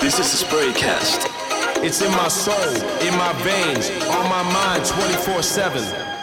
This is the Spraycast. It's in my soul, in my veins, on my mind 24 7.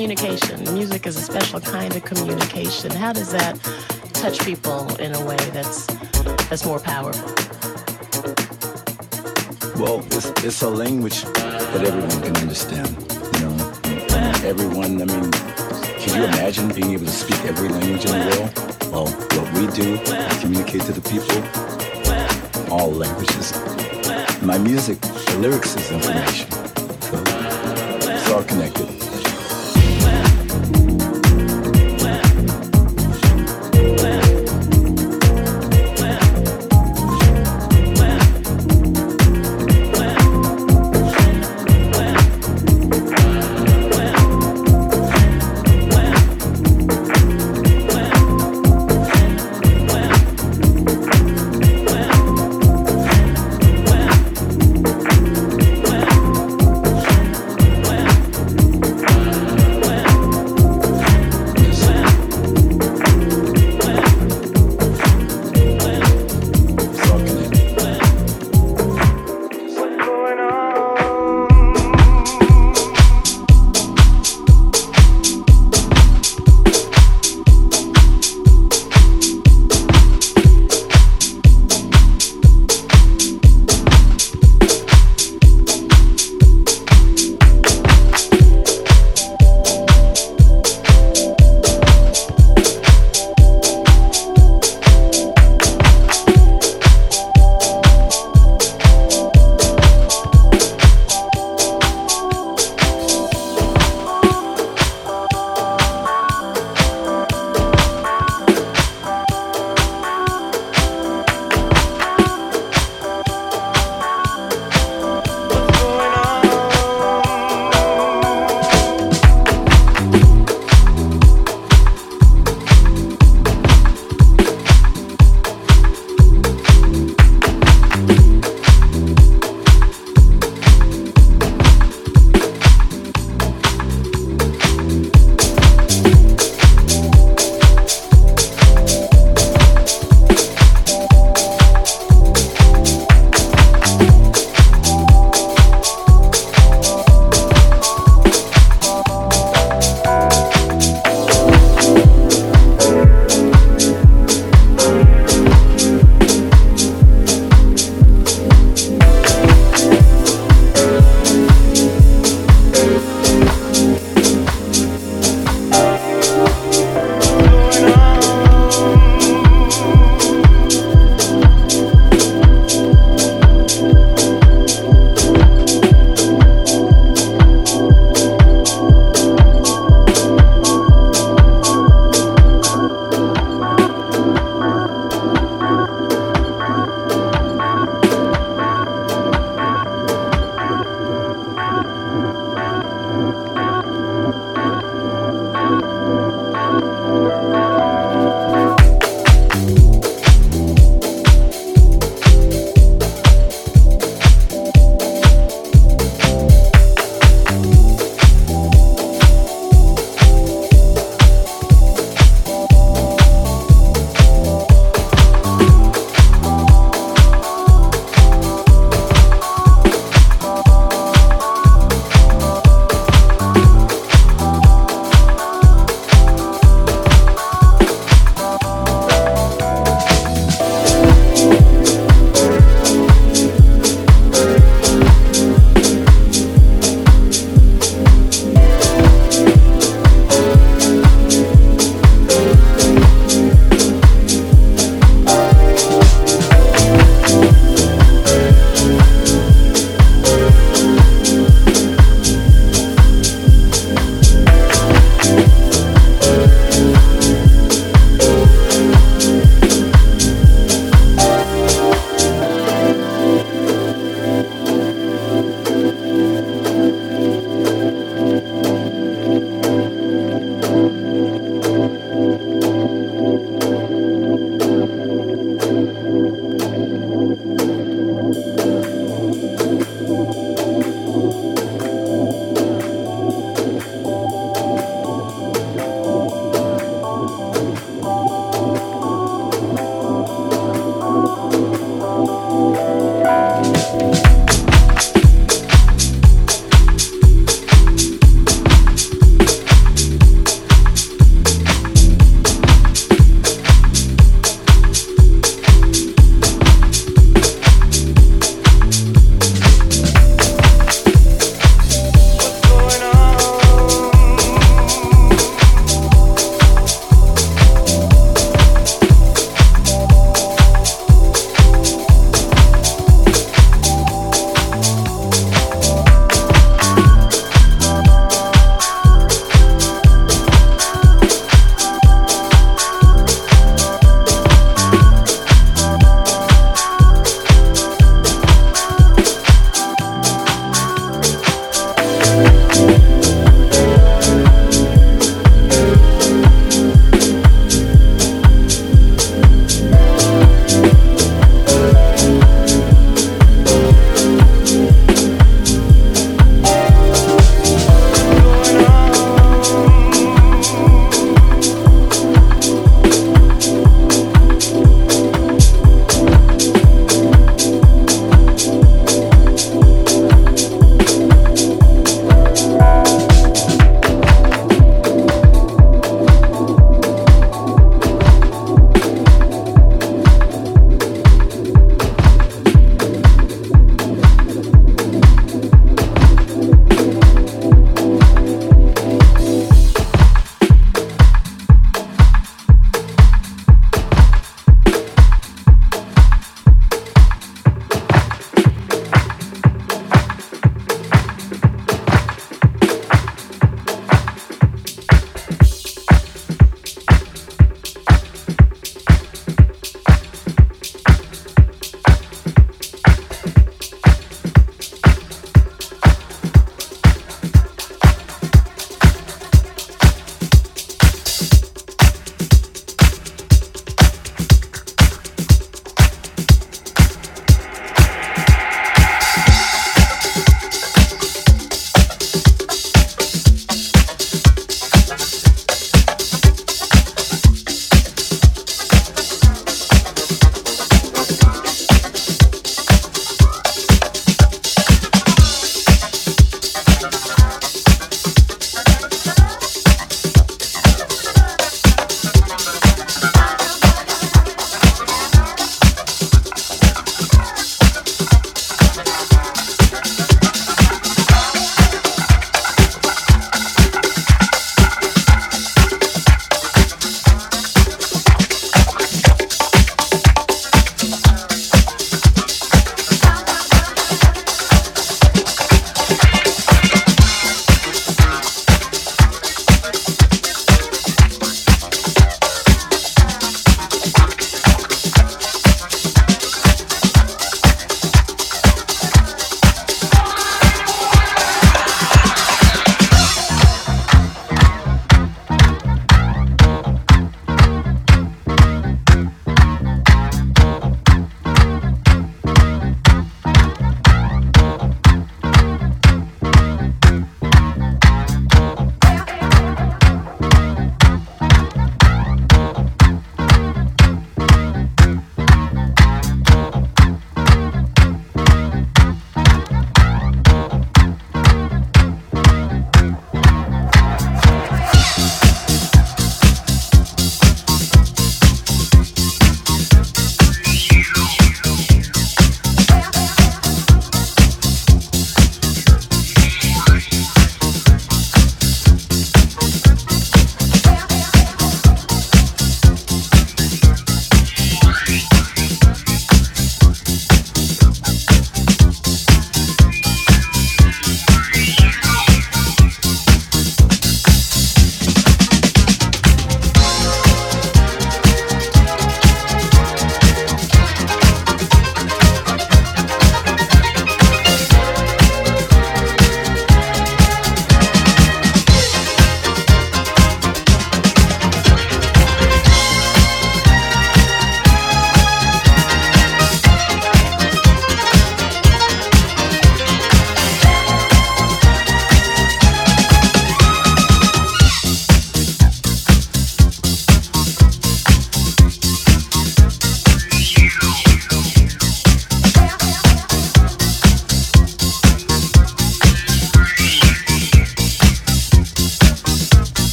Communication. Music is a special kind of communication. How does that touch people in a way that's that's more powerful? Well, it's, it's a language that everyone can understand. You know, everyone. I mean, can you imagine being able to speak every language in the world? Well, what we do is communicate to the people all languages. My music, the lyrics is information. It's all connected.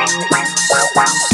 Wow, wow, wow.